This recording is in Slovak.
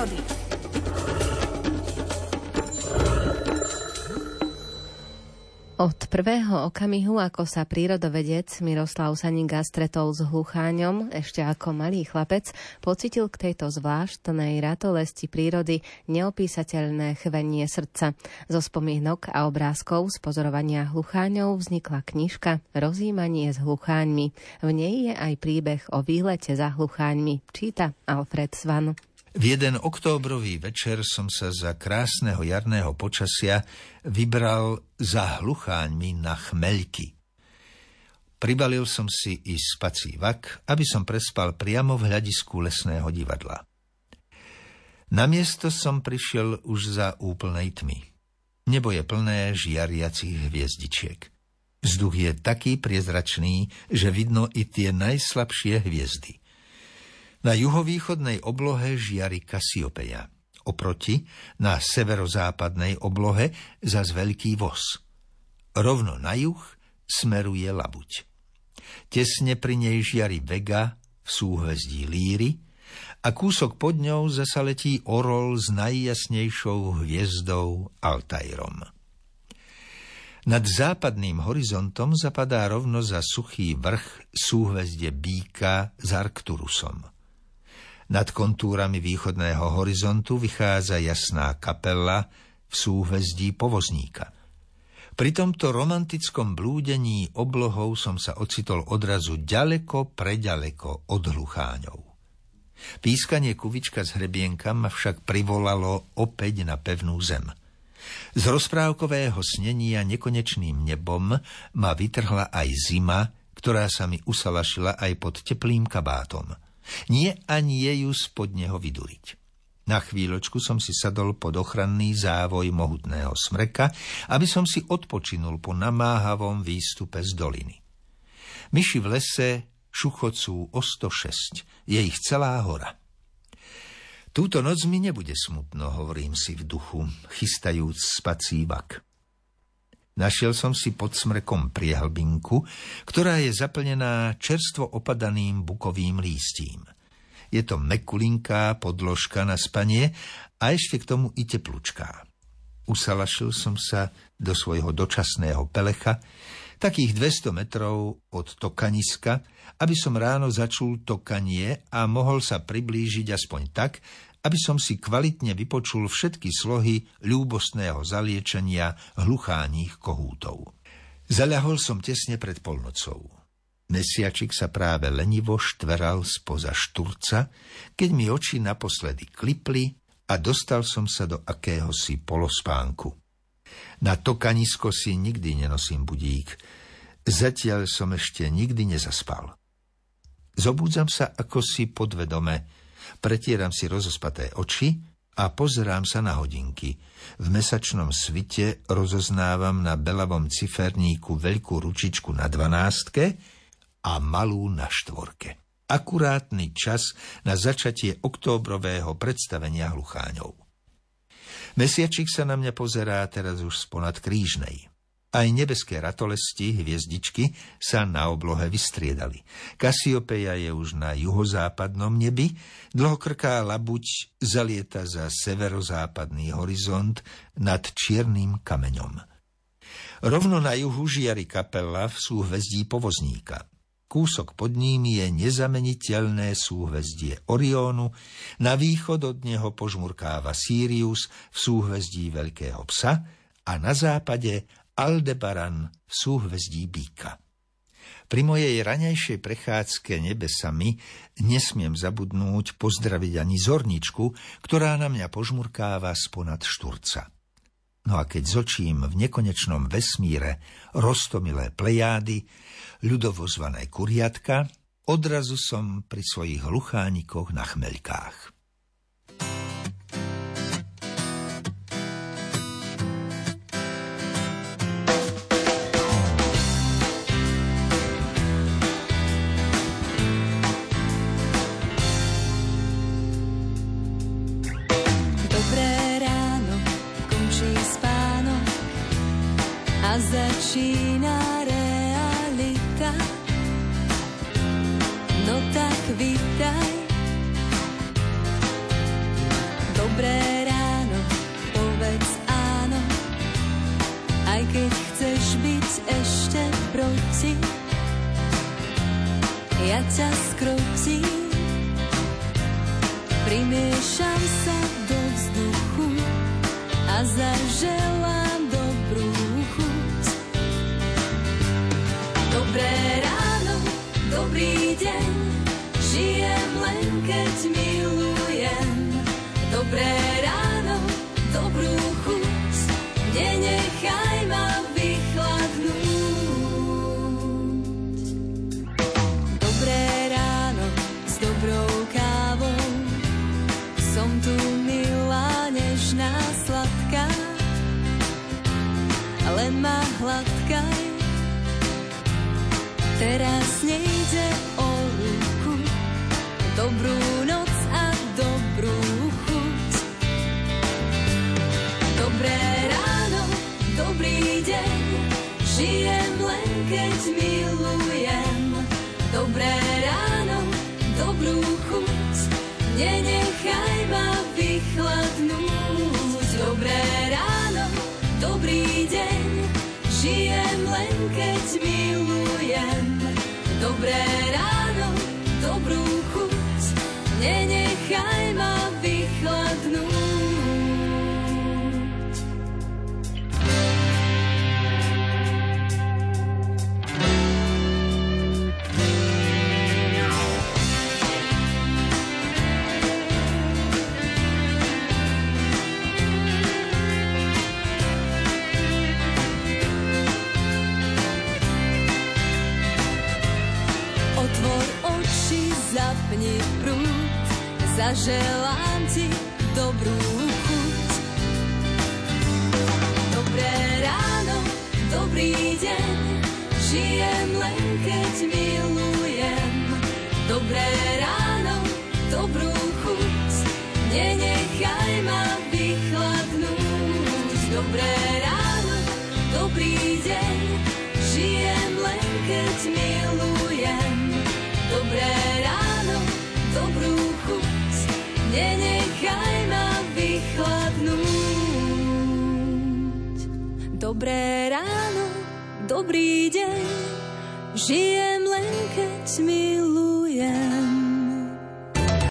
prírody. Od prvého okamihu, ako sa prírodovedec Miroslav Saninga stretol s hlucháňom, ešte ako malý chlapec, pocitil k tejto zvláštnej ratolesti prírody neopísateľné chvenie srdca. Zo spomienok a obrázkov z pozorovania hlucháňov vznikla knižka Rozímanie s hlucháňmi. V nej je aj príbeh o výlete za hlucháňmi, číta Alfred Svan. V jeden októbrový večer som sa za krásneho jarného počasia vybral za hlucháňmi na chmeľky. Pribalil som si i spací vak, aby som prespal priamo v hľadisku lesného divadla. Na miesto som prišiel už za úplnej tmy. Nebo je plné žiariacich hviezdičiek. Vzduch je taký priezračný, že vidno i tie najslabšie hviezdy. Na juhovýchodnej oblohe žiari Kasiopeja. Oproti, na severozápadnej oblohe zas veľký voz. Rovno na juh smeruje labuť. Tesne pri nej žiari Vega v súhvezdí Líry a kúsok pod ňou zasa letí orol s najjasnejšou hviezdou Altajrom. Nad západným horizontom zapadá rovno za suchý vrch súhvezdie Bíka s Arcturusom. Nad kontúrami východného horizontu vychádza jasná kapela v súhvezdí povozníka. Pri tomto romantickom blúdení oblohou som sa ocitol odrazu ďaleko, preďaleko od hlucháňov. Pískanie kuvička z hrebienka ma však privolalo opäť na pevnú zem. Z rozprávkového snenia nekonečným nebom ma vytrhla aj zima, ktorá sa mi usalašila aj pod teplým kabátom – nie ani je ju spod neho vyduriť. Na chvíľočku som si sadol pod ochranný závoj mohutného smreka, aby som si odpočinul po namáhavom výstupe z doliny. Myši v lese šuchocú o 106, je ich celá hora. Túto noc mi nebude smutno, hovorím si v duchu, chystajúc spací vak. Našiel som si pod smrkom priehlbinku, ktorá je zaplnená čerstvo opadaným bukovým lístím. Je to mekulinká podložka na spanie a ešte k tomu i teplučká. Usalašil som sa do svojho dočasného pelecha, takých 200 metrov od tokaniska, aby som ráno začul tokanie a mohol sa priblížiť aspoň tak, aby som si kvalitne vypočul všetky slohy ľúbostného zaliečenia hlucháních kohútov. Zaľahol som tesne pred polnocou. Mesiačik sa práve lenivo štveral spoza šturca, keď mi oči naposledy klipli a dostal som sa do akéhosi polospánku. Na tokanisko si nikdy nenosím budík. Zatiaľ som ešte nikdy nezaspal. Zobúdzam sa ako si podvedome, Pretieram si rozospaté oči a pozerám sa na hodinky. V mesačnom svite rozoznávam na belavom ciferníku veľkú ručičku na dvanástke a malú na štvorke. Akurátny čas na začatie októbrového predstavenia hlucháňov. Mesiačik sa na mňa pozerá teraz už sponad krížnej. Aj nebeské ratolesti, hviezdičky, sa na oblohe vystriedali. Kasiopeja je už na juhozápadnom nebi, dlhokrká labuť zalieta za severozápadný horizont nad čiernym kameňom. Rovno na juhu žiari kapela v súhvezdí povozníka. Kúsok pod ním je nezameniteľné súhvezdie Oriónu, na východ od neho požmurkáva Sirius v súhvezdí Veľkého psa a na západe Aldebaran v súhvezdí býka. Pri mojej raňajšej prechádzke nebesami nesmiem zabudnúť pozdraviť ani zorničku, ktorá na mňa požmurkáva sponad šturca. No a keď zočím v nekonečnom vesmíre roztomilé plejády, ľudovo zvané kuriatka, odrazu som pri svojich hluchánikoch na chmeľkách. a začína realita. No tak vítaj. Dobré ráno, povedz áno, aj keď chceš byť ešte proti. Ja ťa skrotím, primiešam sa do vzduchu a zaželám hladkaj. Teraz nejde o ruku, dobrú noc a dobrú chuť. Dobré ráno, dobrý deň, žijem len keď milujem. Dobré ráno, dobrú chuť, nenechaj keď milujem. Dobré zaželám ti dobrú chuť. Dobré ráno, dobrý deň, žijem len keď milujem. Dobré ráno, dobrú chuť, nenechaj ma vychladnúť. Dobré Dobré ráno, dobrý deň, žijem len keď milujem.